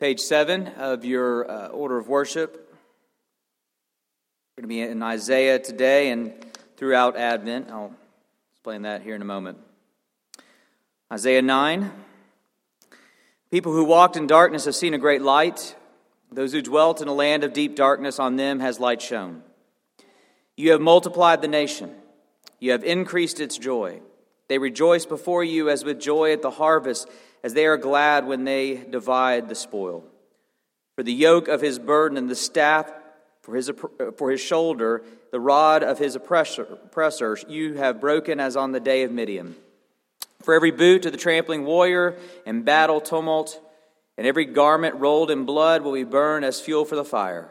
Page seven of your uh, order of worship. We're going to be in Isaiah today and throughout Advent. I'll explain that here in a moment. Isaiah 9. People who walked in darkness have seen a great light. Those who dwelt in a land of deep darkness, on them has light shone. You have multiplied the nation, you have increased its joy. They rejoice before you as with joy at the harvest as they are glad when they divide the spoil. For the yoke of his burden and the staff for his, for his shoulder, the rod of his oppressor, oppressor, you have broken as on the day of Midian. For every boot to the trampling warrior and battle tumult, and every garment rolled in blood will be burned as fuel for the fire.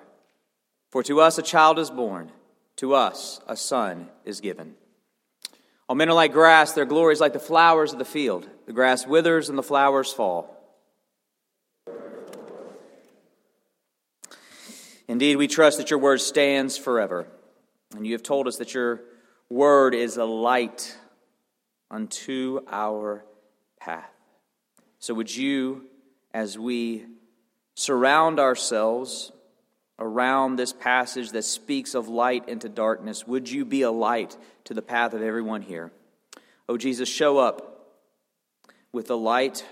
For to us a child is born, to us a son is given. All men are like grass, their glory is like the flowers of the field. The grass withers and the flowers fall. Indeed, we trust that your word stands forever. And you have told us that your word is a light unto our path. So, would you, as we surround ourselves around this passage that speaks of light into darkness, would you be a light to the path of everyone here? Oh, Jesus, show up with the light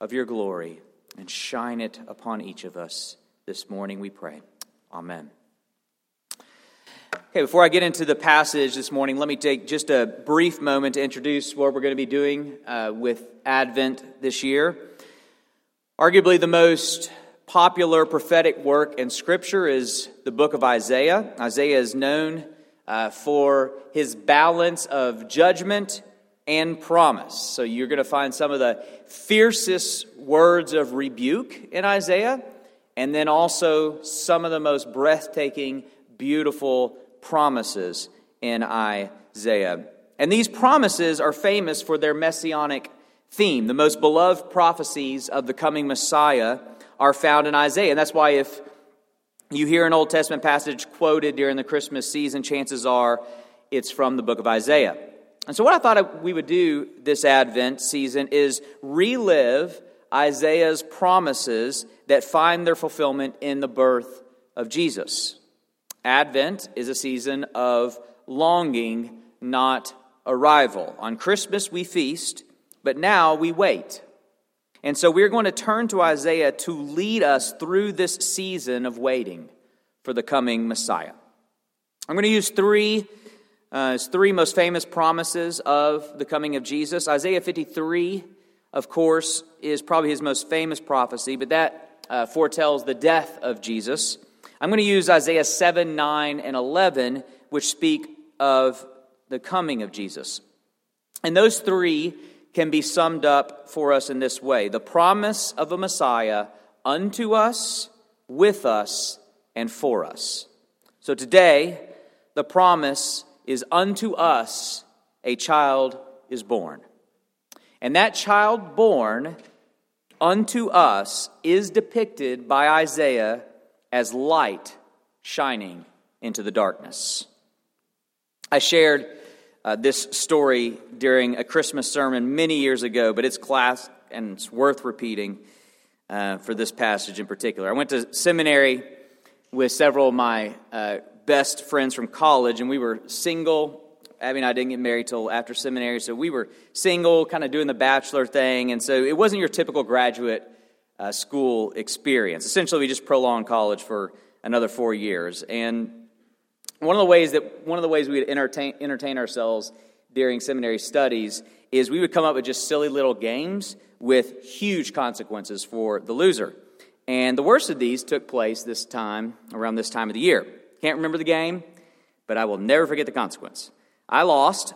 of your glory and shine it upon each of us this morning, we pray. Amen. Okay, before I get into the passage this morning, let me take just a brief moment to introduce what we're going to be doing uh, with Advent this year. Arguably, the most popular prophetic work in Scripture is the book of Isaiah. Isaiah is known uh, for his balance of judgment and promise. So you're going to find some of the fiercest words of rebuke in Isaiah, and then also some of the most breathtaking, beautiful promises in Isaiah. And these promises are famous for their messianic theme. The most beloved prophecies of the coming Messiah are found in Isaiah. And that's why if you hear an Old Testament passage quoted during the Christmas season, chances are it's from the book of Isaiah. And so, what I thought we would do this Advent season is relive Isaiah's promises that find their fulfillment in the birth of Jesus. Advent is a season of longing, not arrival. On Christmas, we feast, but now we wait. And so we're going to turn to Isaiah to lead us through this season of waiting for the coming Messiah. I'm going to use three, uh, three most famous promises of the coming of Jesus. Isaiah 53, of course, is probably his most famous prophecy, but that uh, foretells the death of Jesus. I'm going to use Isaiah 7, 9, and 11, which speak of the coming of Jesus. And those three can be summed up for us in this way the promise of a Messiah unto us, with us, and for us. So today, the promise is unto us a child is born. And that child born unto us is depicted by Isaiah as light shining into the darkness. I shared uh, this story during a Christmas sermon many years ago, but it's class and it's worth repeating uh, for this passage in particular. I went to seminary with several of my uh, best friends from college, and we were single Abby and I didn't get married till after seminary, so we were single, kind of doing the bachelor thing, and so it wasn't your typical graduate uh, school experience. Essentially, we just prolonged college for another four years. And one of the ways that one of the ways we would entertain, entertain ourselves during seminary studies is we would come up with just silly little games with huge consequences for the loser. And the worst of these took place this time, around this time of the year. Can't remember the game, but I will never forget the consequence. I lost,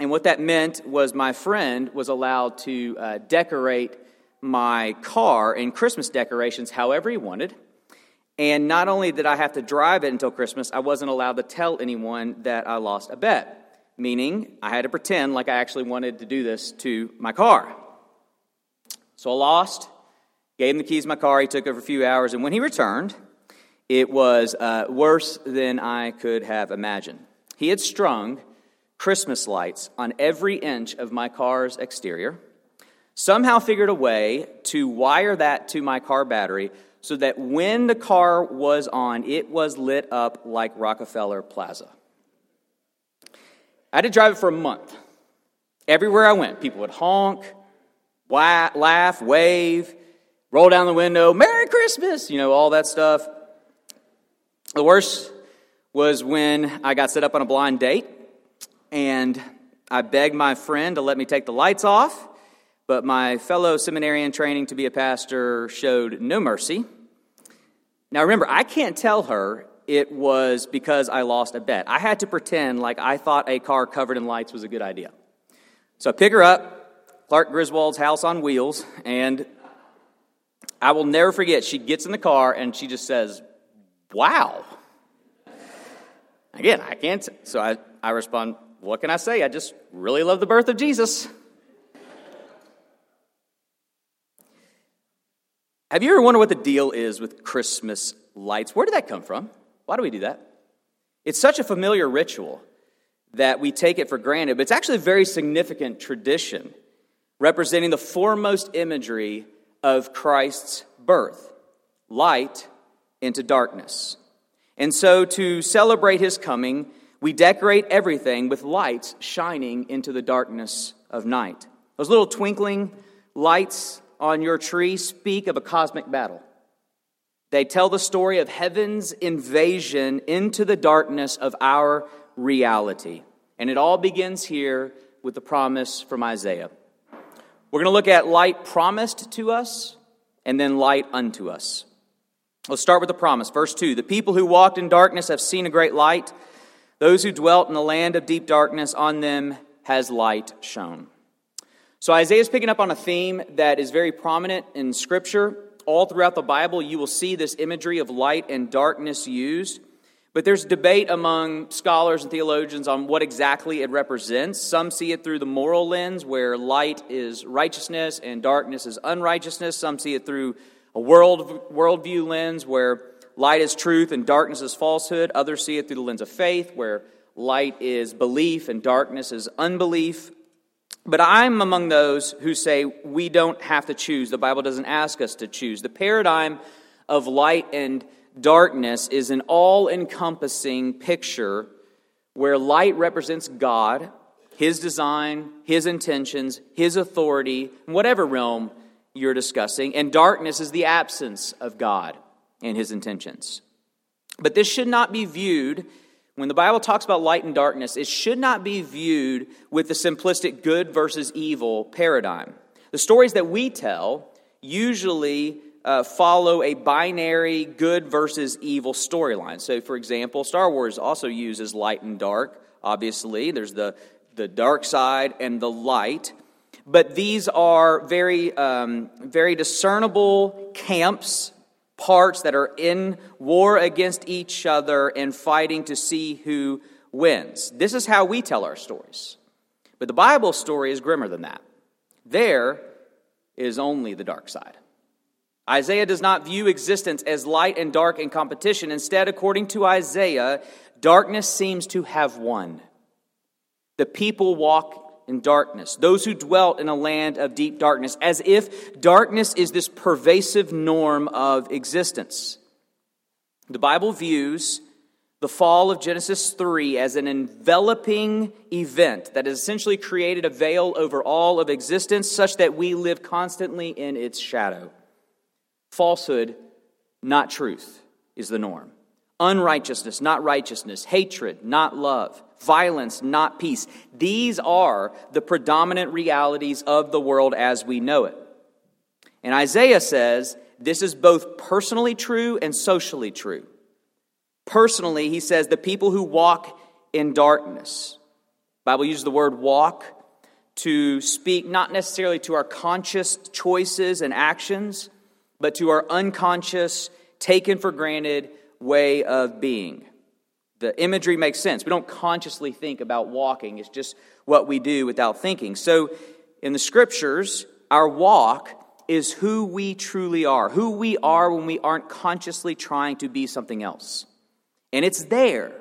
and what that meant was my friend was allowed to uh, decorate my car in Christmas decorations however he wanted. And not only did I have to drive it until Christmas, I wasn't allowed to tell anyone that I lost a bet, meaning I had to pretend like I actually wanted to do this to my car. So I lost, gave him the keys to my car. He took over a few hours, and when he returned, it was uh, worse than I could have imagined. He had strung Christmas lights on every inch of my car's exterior, somehow figured a way to wire that to my car battery so that when the car was on, it was lit up like Rockefeller Plaza. I had to drive it for a month. Everywhere I went, people would honk, laugh, wave, roll down the window, Merry Christmas, you know, all that stuff. The worst was when I got set up on a blind date and I begged my friend to let me take the lights off, but my fellow seminarian training to be a pastor showed no mercy. Now remember, I can't tell her it was because I lost a bet. I had to pretend like I thought a car covered in lights was a good idea. So I pick her up, Clark Griswold's house on wheels, and I will never forget, she gets in the car and she just says, Wow. Again, I can't. So I, I respond, What can I say? I just really love the birth of Jesus. Have you ever wondered what the deal is with Christmas lights? Where did that come from? Why do we do that? It's such a familiar ritual that we take it for granted, but it's actually a very significant tradition representing the foremost imagery of Christ's birth light into darkness. And so, to celebrate his coming, we decorate everything with lights shining into the darkness of night. Those little twinkling lights on your tree speak of a cosmic battle. They tell the story of heaven's invasion into the darkness of our reality. And it all begins here with the promise from Isaiah. We're going to look at light promised to us and then light unto us. Let's start with the promise. Verse 2 The people who walked in darkness have seen a great light. Those who dwelt in the land of deep darkness, on them has light shone. So Isaiah is picking up on a theme that is very prominent in Scripture. All throughout the Bible, you will see this imagery of light and darkness used. But there's debate among scholars and theologians on what exactly it represents. Some see it through the moral lens, where light is righteousness and darkness is unrighteousness. Some see it through a world worldview lens where light is truth and darkness is falsehood. Others see it through the lens of faith, where light is belief and darkness is unbelief. But I'm among those who say we don't have to choose. The Bible doesn't ask us to choose. The paradigm of light and darkness is an all encompassing picture where light represents God, His design, His intentions, His authority, in whatever realm you're discussing, and darkness is the absence of God and his intentions. But this should not be viewed, when the Bible talks about light and darkness, it should not be viewed with the simplistic good versus evil paradigm. The stories that we tell usually uh, follow a binary good versus evil storyline. So, for example, Star Wars also uses light and dark, obviously. There's the, the dark side and the light but these are very, um, very discernible camps, parts that are in war against each other and fighting to see who wins. This is how we tell our stories. But the Bible story is grimmer than that. There is only the dark side. Isaiah does not view existence as light and dark in competition. Instead, according to Isaiah, darkness seems to have won. The people walk in darkness, those who dwelt in a land of deep darkness, as if darkness is this pervasive norm of existence. The Bible views the fall of Genesis 3 as an enveloping event that has essentially created a veil over all of existence such that we live constantly in its shadow. Falsehood, not truth, is the norm. Unrighteousness, not righteousness. Hatred, not love. Violence, not peace. These are the predominant realities of the world as we know it. And Isaiah says this is both personally true and socially true. Personally, he says the people who walk in darkness. Bible uses the word walk to speak not necessarily to our conscious choices and actions, but to our unconscious, taken for granted way of being. The imagery makes sense. We don't consciously think about walking, it's just what we do without thinking. So, in the scriptures, our walk is who we truly are, who we are when we aren't consciously trying to be something else. And it's there,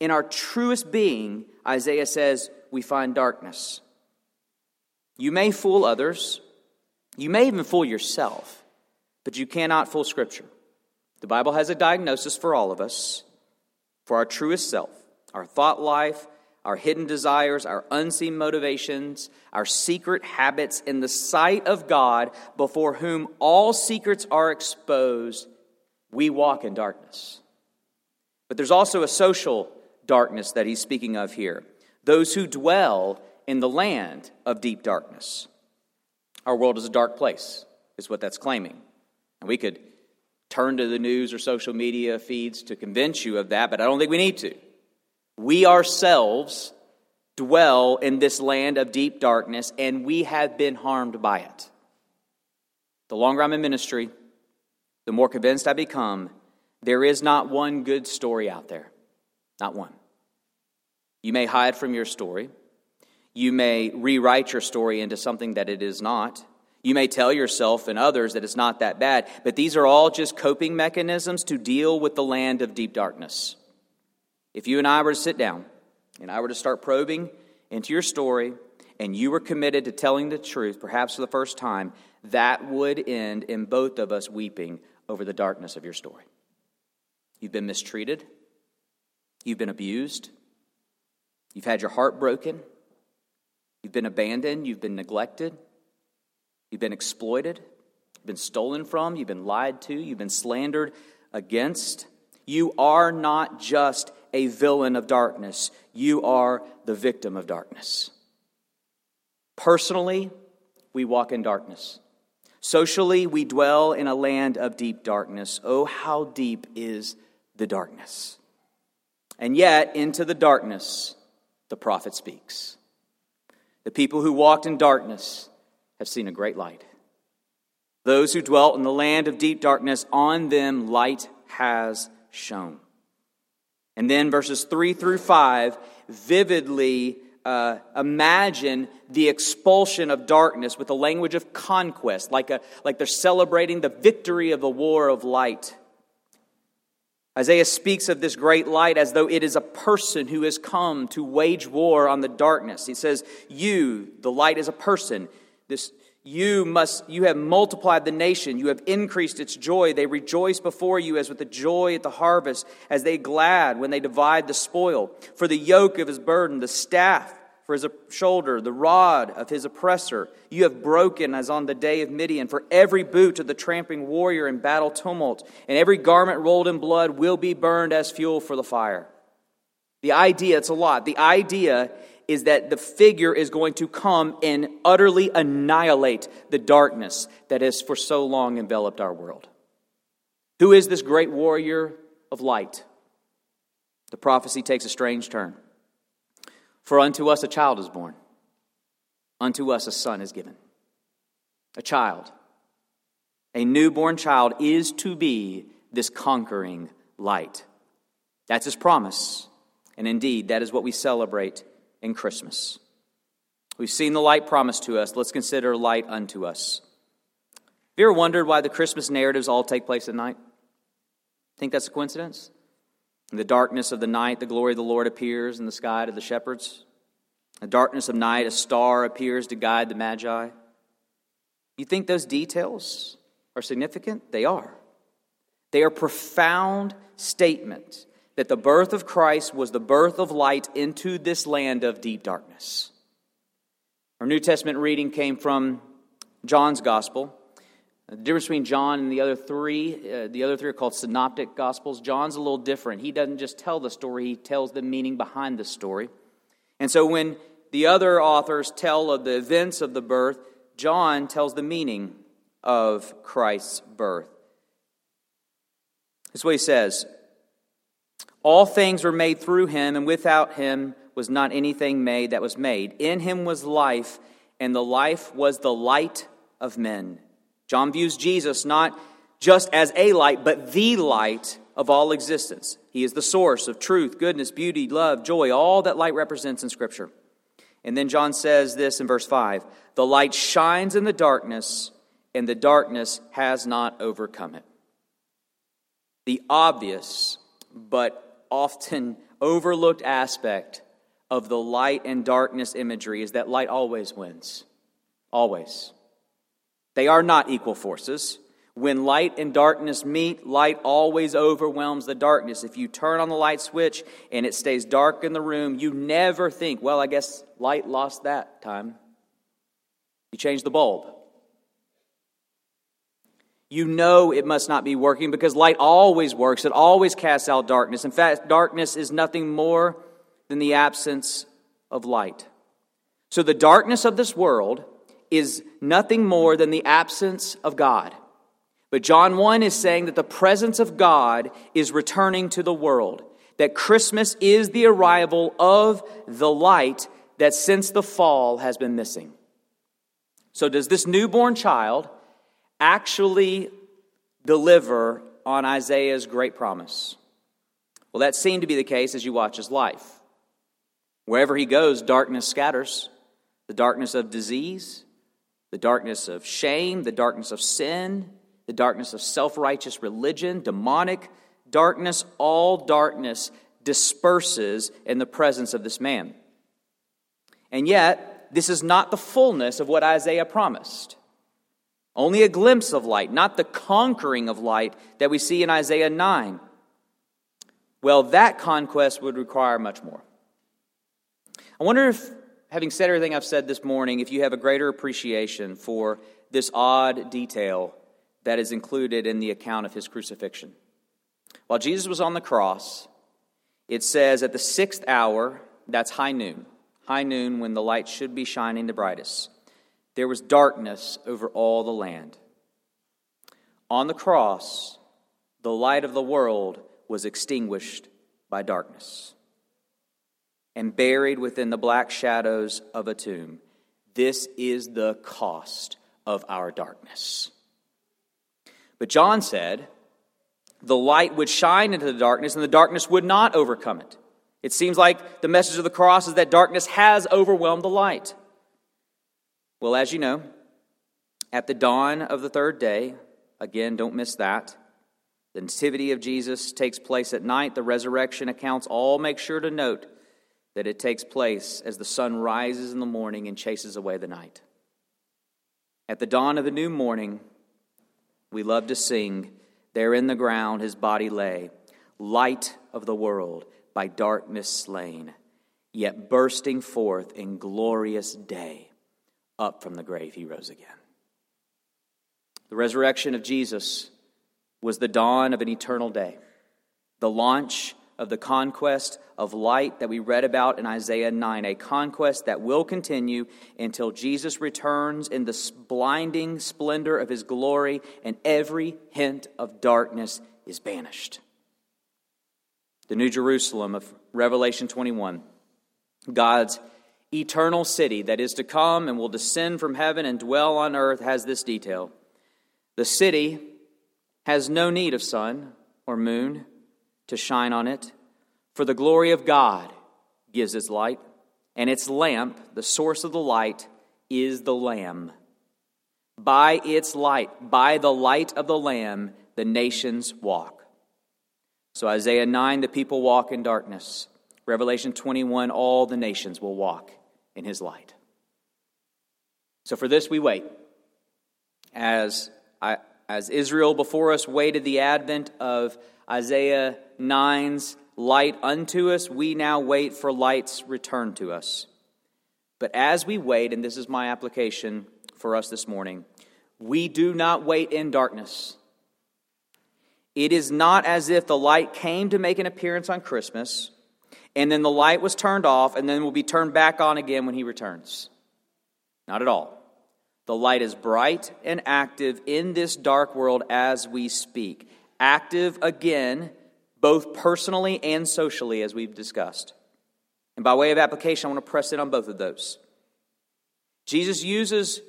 in our truest being, Isaiah says, we find darkness. You may fool others, you may even fool yourself, but you cannot fool Scripture. The Bible has a diagnosis for all of us, for our truest self, our thought life, our hidden desires, our unseen motivations, our secret habits in the sight of God, before whom all secrets are exposed, we walk in darkness. But there's also a social darkness that he's speaking of here those who dwell in the land of deep darkness. Our world is a dark place, is what that's claiming. And we could turn to the news or social media feeds to convince you of that, but I don't think we need to. We ourselves dwell in this land of deep darkness, and we have been harmed by it. The longer I'm in ministry, the more convinced I become there is not one good story out there. Not one. You may hide from your story. You may rewrite your story into something that it is not. You may tell yourself and others that it's not that bad, but these are all just coping mechanisms to deal with the land of deep darkness. If you and I were to sit down and I were to start probing into your story and you were committed to telling the truth, perhaps for the first time, that would end in both of us weeping over the darkness of your story. You've been mistreated. You've been abused. You've had your heart broken. You've been abandoned. You've been neglected. You've been exploited. You've been stolen from. You've been lied to. You've been slandered against. You are not just a villain of darkness, you are the victim of darkness. Personally, we walk in darkness. Socially, we dwell in a land of deep darkness. Oh, how deep is the darkness. And yet, into the darkness, the prophet speaks. The people who walked in darkness have seen a great light. Those who dwelt in the land of deep darkness, on them light has shone. And then verses 3 through 5 vividly uh, imagine the expulsion of darkness with the language of conquest, like, a, like they're celebrating the victory of the war of light. Isaiah speaks of this great light as though it is a person who has come to wage war on the darkness. He says, You, the light is a person. This you must you have multiplied the nation, you have increased its joy. They rejoice before you as with the joy at the harvest, as they glad when they divide the spoil. For the yoke of his burden, the staff for his shoulder, the rod of his oppressor, you have broken as on the day of Midian. For every boot of the tramping warrior in battle tumult, and every garment rolled in blood will be burned as fuel for the fire. The idea, it's a lot. The idea is that the figure is going to come and utterly annihilate the darkness that has for so long enveloped our world. Who is this great warrior of light? The prophecy takes a strange turn. For unto us a child is born, unto us a son is given. A child, a newborn child, is to be this conquering light. That's his promise. And indeed, that is what we celebrate in Christmas. We've seen the light promised to us. Let's consider light unto us. Have you ever wondered why the Christmas narratives all take place at night? Think that's a coincidence? In the darkness of the night, the glory of the Lord appears in the sky to the shepherds. In the darkness of night, a star appears to guide the Magi. You think those details are significant? They are. They are profound statements that the birth of Christ was the birth of light into this land of deep darkness. Our New Testament reading came from John's Gospel. The difference between John and the other three, uh, the other three are called synoptic gospels. John's a little different. He doesn't just tell the story, he tells the meaning behind the story. And so when the other authors tell of the events of the birth, John tells the meaning of Christ's birth. That's what he says. All things were made through him, and without him was not anything made that was made. In him was life, and the life was the light of men. John views Jesus not just as a light, but the light of all existence. He is the source of truth, goodness, beauty, love, joy, all that light represents in Scripture. And then John says this in verse 5 The light shines in the darkness, and the darkness has not overcome it. The obvious, but often overlooked aspect of the light and darkness imagery is that light always wins. Always. They are not equal forces. When light and darkness meet, light always overwhelms the darkness. If you turn on the light switch and it stays dark in the room, you never think, well, I guess light lost that time. You change the bulb. You know it must not be working because light always works. It always casts out darkness. In fact, darkness is nothing more than the absence of light. So the darkness of this world is nothing more than the absence of God. But John 1 is saying that the presence of God is returning to the world, that Christmas is the arrival of the light that since the fall has been missing. So, does this newborn child actually deliver on Isaiah's great promise? Well, that seemed to be the case as you watch his life. Wherever he goes, darkness scatters the darkness of disease, the darkness of shame, the darkness of sin, the darkness of self righteous religion, demonic darkness, all darkness disperses in the presence of this man. And yet, this is not the fullness of what Isaiah promised. Only a glimpse of light, not the conquering of light that we see in Isaiah 9. Well, that conquest would require much more. I wonder if having said everything I've said this morning, if you have a greater appreciation for this odd detail that is included in the account of his crucifixion. While Jesus was on the cross, it says at the sixth hour, that's high noon, high noon when the light should be shining the brightest, there was darkness over all the land. On the cross, the light of the world was extinguished by darkness and buried within the black shadows of a tomb. This is the cost of our darkness. But John said, the light would shine into the darkness, and the darkness would not overcome it. It seems like the message of the cross is that darkness has overwhelmed the light. Well, as you know, at the dawn of the third day, again, don't miss that. The nativity of Jesus takes place at night. The resurrection accounts all make sure to note that it takes place as the sun rises in the morning and chases away the night. At the dawn of the new morning, we love to sing, There in the ground his body lay, light of the world, by darkness slain, yet bursting forth in glorious day, up from the grave he rose again. The resurrection of Jesus was the dawn of an eternal day, the launch of the conquest of light that we read about in Isaiah 9, a conquest that will continue until Jesus returns in the blinding splendor of his glory and every hint of darkness is banished. The New Jerusalem of Revelation 21, God's eternal city that is to come and will descend from heaven and dwell on earth, has this detail. The city has no need of sun or moon to shine on it. For the glory of God gives its light, and its lamp, the source of the light, is the Lamb. By its light, by the light of the Lamb, the nations walk. So, Isaiah 9, the people walk in darkness. Revelation 21, all the nations will walk in his light. So, for this we wait. As, I, as Israel before us waited the advent of Isaiah 9's light unto us, we now wait for light's return to us. But as we wait, and this is my application for us this morning, we do not wait in darkness. It is not as if the light came to make an appearance on Christmas, and then the light was turned off, and then will be turned back on again when he returns. Not at all. The light is bright and active in this dark world as we speak. Active again, both personally and socially, as we've discussed. And by way of application, I want to press in on both of those. Jesus uses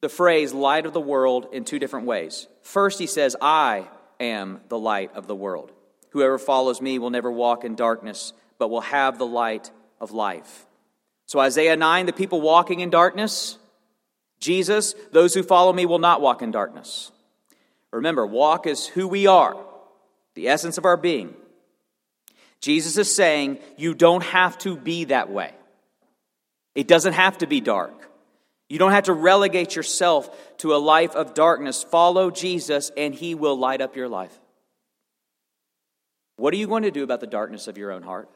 the phrase light of the world in two different ways. First, he says, I am the light of the world. Whoever follows me will never walk in darkness, but will have the light of life. So, Isaiah 9, the people walking in darkness, Jesus, those who follow me will not walk in darkness. Remember, walk is who we are, the essence of our being. Jesus is saying you don't have to be that way. It doesn't have to be dark. You don't have to relegate yourself to a life of darkness. Follow Jesus, and he will light up your life. What are you going to do about the darkness of your own heart?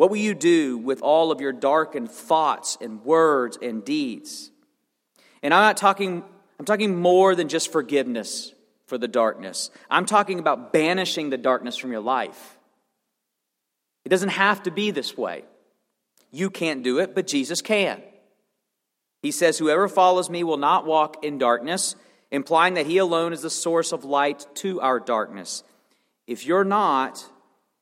What will you do with all of your darkened thoughts and words and deeds? And I'm not talking, I'm talking more than just forgiveness for the darkness. I'm talking about banishing the darkness from your life. It doesn't have to be this way. You can't do it, but Jesus can. He says, Whoever follows me will not walk in darkness, implying that he alone is the source of light to our darkness. If you're not,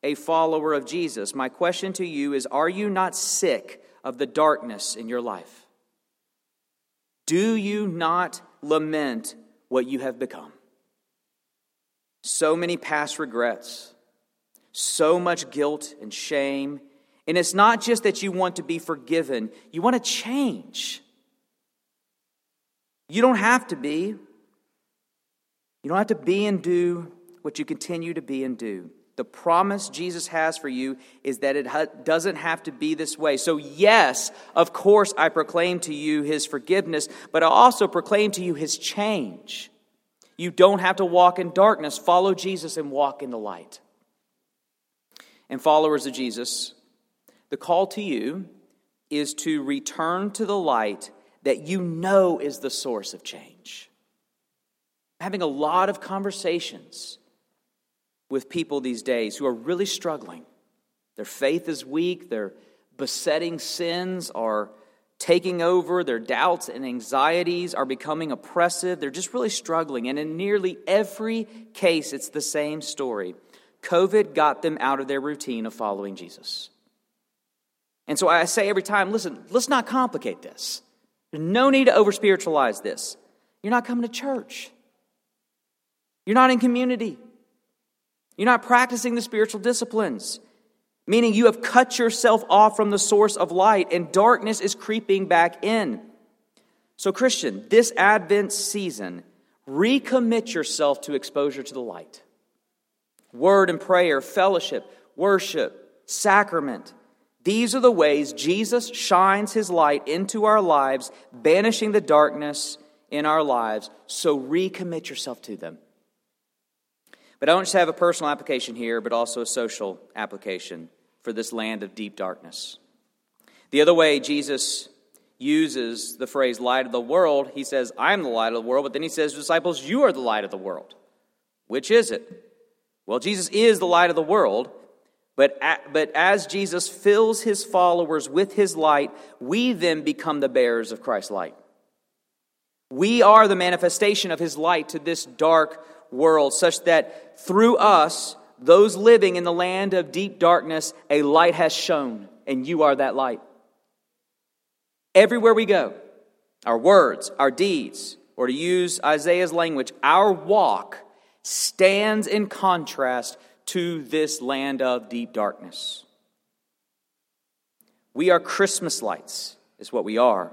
a follower of Jesus, my question to you is Are you not sick of the darkness in your life? Do you not lament what you have become? So many past regrets, so much guilt and shame. And it's not just that you want to be forgiven, you want to change. You don't have to be. You don't have to be and do what you continue to be and do. The promise Jesus has for you is that it doesn't have to be this way. So, yes, of course, I proclaim to you his forgiveness, but I also proclaim to you his change. You don't have to walk in darkness. Follow Jesus and walk in the light. And, followers of Jesus, the call to you is to return to the light that you know is the source of change. having a lot of conversations with people these days who are really struggling. Their faith is weak, their besetting sins are taking over, their doubts and anxieties are becoming oppressive. They're just really struggling. And in nearly every case, it's the same story. COVID got them out of their routine of following Jesus. And so I say every time listen, let's not complicate this. There's no need to over spiritualize this. You're not coming to church, you're not in community. You're not practicing the spiritual disciplines, meaning you have cut yourself off from the source of light and darkness is creeping back in. So, Christian, this Advent season, recommit yourself to exposure to the light. Word and prayer, fellowship, worship, sacrament. These are the ways Jesus shines his light into our lives, banishing the darkness in our lives. So recommit yourself to them. But I don't just have a personal application here, but also a social application for this land of deep darkness. The other way Jesus uses the phrase light of the world, he says, I am the light of the world, but then he says, disciples, you are the light of the world. Which is it? Well, Jesus is the light of the world, but, but as Jesus fills his followers with his light, we then become the bearers of Christ's light. We are the manifestation of his light to this dark world, such that through us, those living in the land of deep darkness, a light has shone, and you are that light. Everywhere we go, our words, our deeds, or to use Isaiah's language, our walk stands in contrast to this land of deep darkness. We are Christmas lights, is what we are.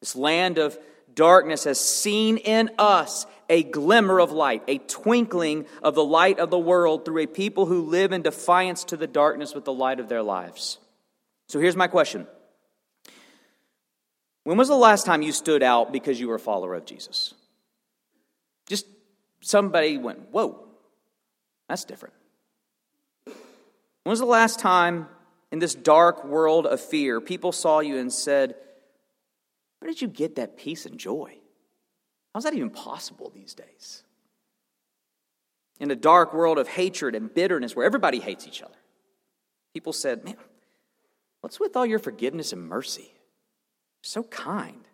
This land of darkness has seen in us a glimmer of light, a twinkling of the light of the world through a people who live in defiance to the darkness with the light of their lives. So here's my question When was the last time you stood out because you were a follower of Jesus? Just somebody went, Whoa, that's different. When was the last time in this dark world of fear people saw you and said, Where did you get that peace and joy? How's that even possible these days? In a dark world of hatred and bitterness where everybody hates each other, people said, Man, what's with all your forgiveness and mercy? You're so kind.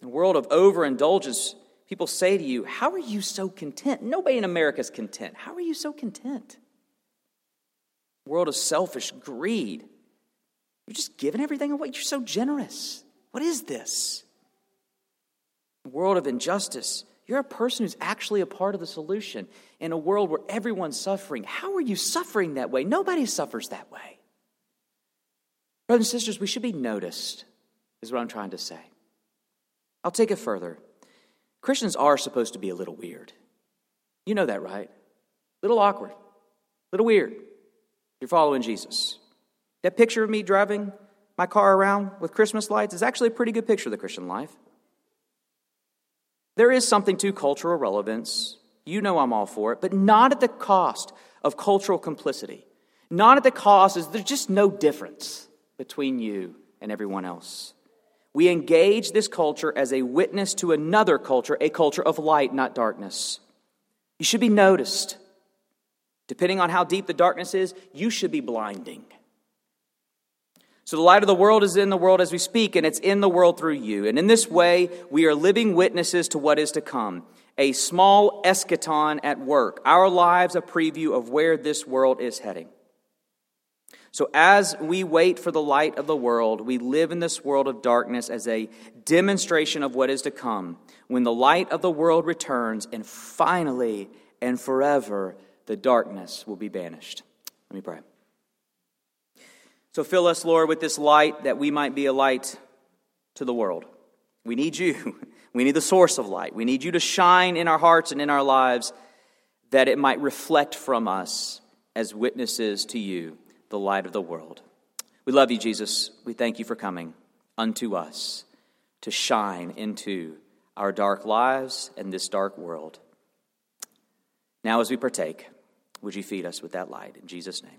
In a world of overindulgence, people say to you, How are you so content? Nobody in America is content. How are you so content? World of selfish greed. You're just giving everything away. You're so generous. What is this? World of injustice. You're a person who's actually a part of the solution in a world where everyone's suffering. How are you suffering that way? Nobody suffers that way. Brothers and sisters, we should be noticed, is what I'm trying to say. I'll take it further. Christians are supposed to be a little weird. You know that, right? A little awkward, a little weird. You're following Jesus. That picture of me driving my car around with Christmas lights is actually a pretty good picture of the Christian life. There is something to cultural relevance. You know I'm all for it, but not at the cost of cultural complicity. Not at the cost, is there's just no difference between you and everyone else. We engage this culture as a witness to another culture, a culture of light, not darkness. You should be noticed. Depending on how deep the darkness is, you should be blinding. So the light of the world is in the world as we speak, and it's in the world through you. And in this way, we are living witnesses to what is to come. A small eschaton at work, our lives a preview of where this world is heading. So, as we wait for the light of the world, we live in this world of darkness as a demonstration of what is to come when the light of the world returns and finally and forever the darkness will be banished. Let me pray. So, fill us, Lord, with this light that we might be a light to the world. We need you. We need the source of light. We need you to shine in our hearts and in our lives that it might reflect from us as witnesses to you the light of the world. We love you, Jesus. We thank you for coming unto us to shine into our dark lives and this dark world. Now, as we partake, would you feed us with that light? In Jesus' name.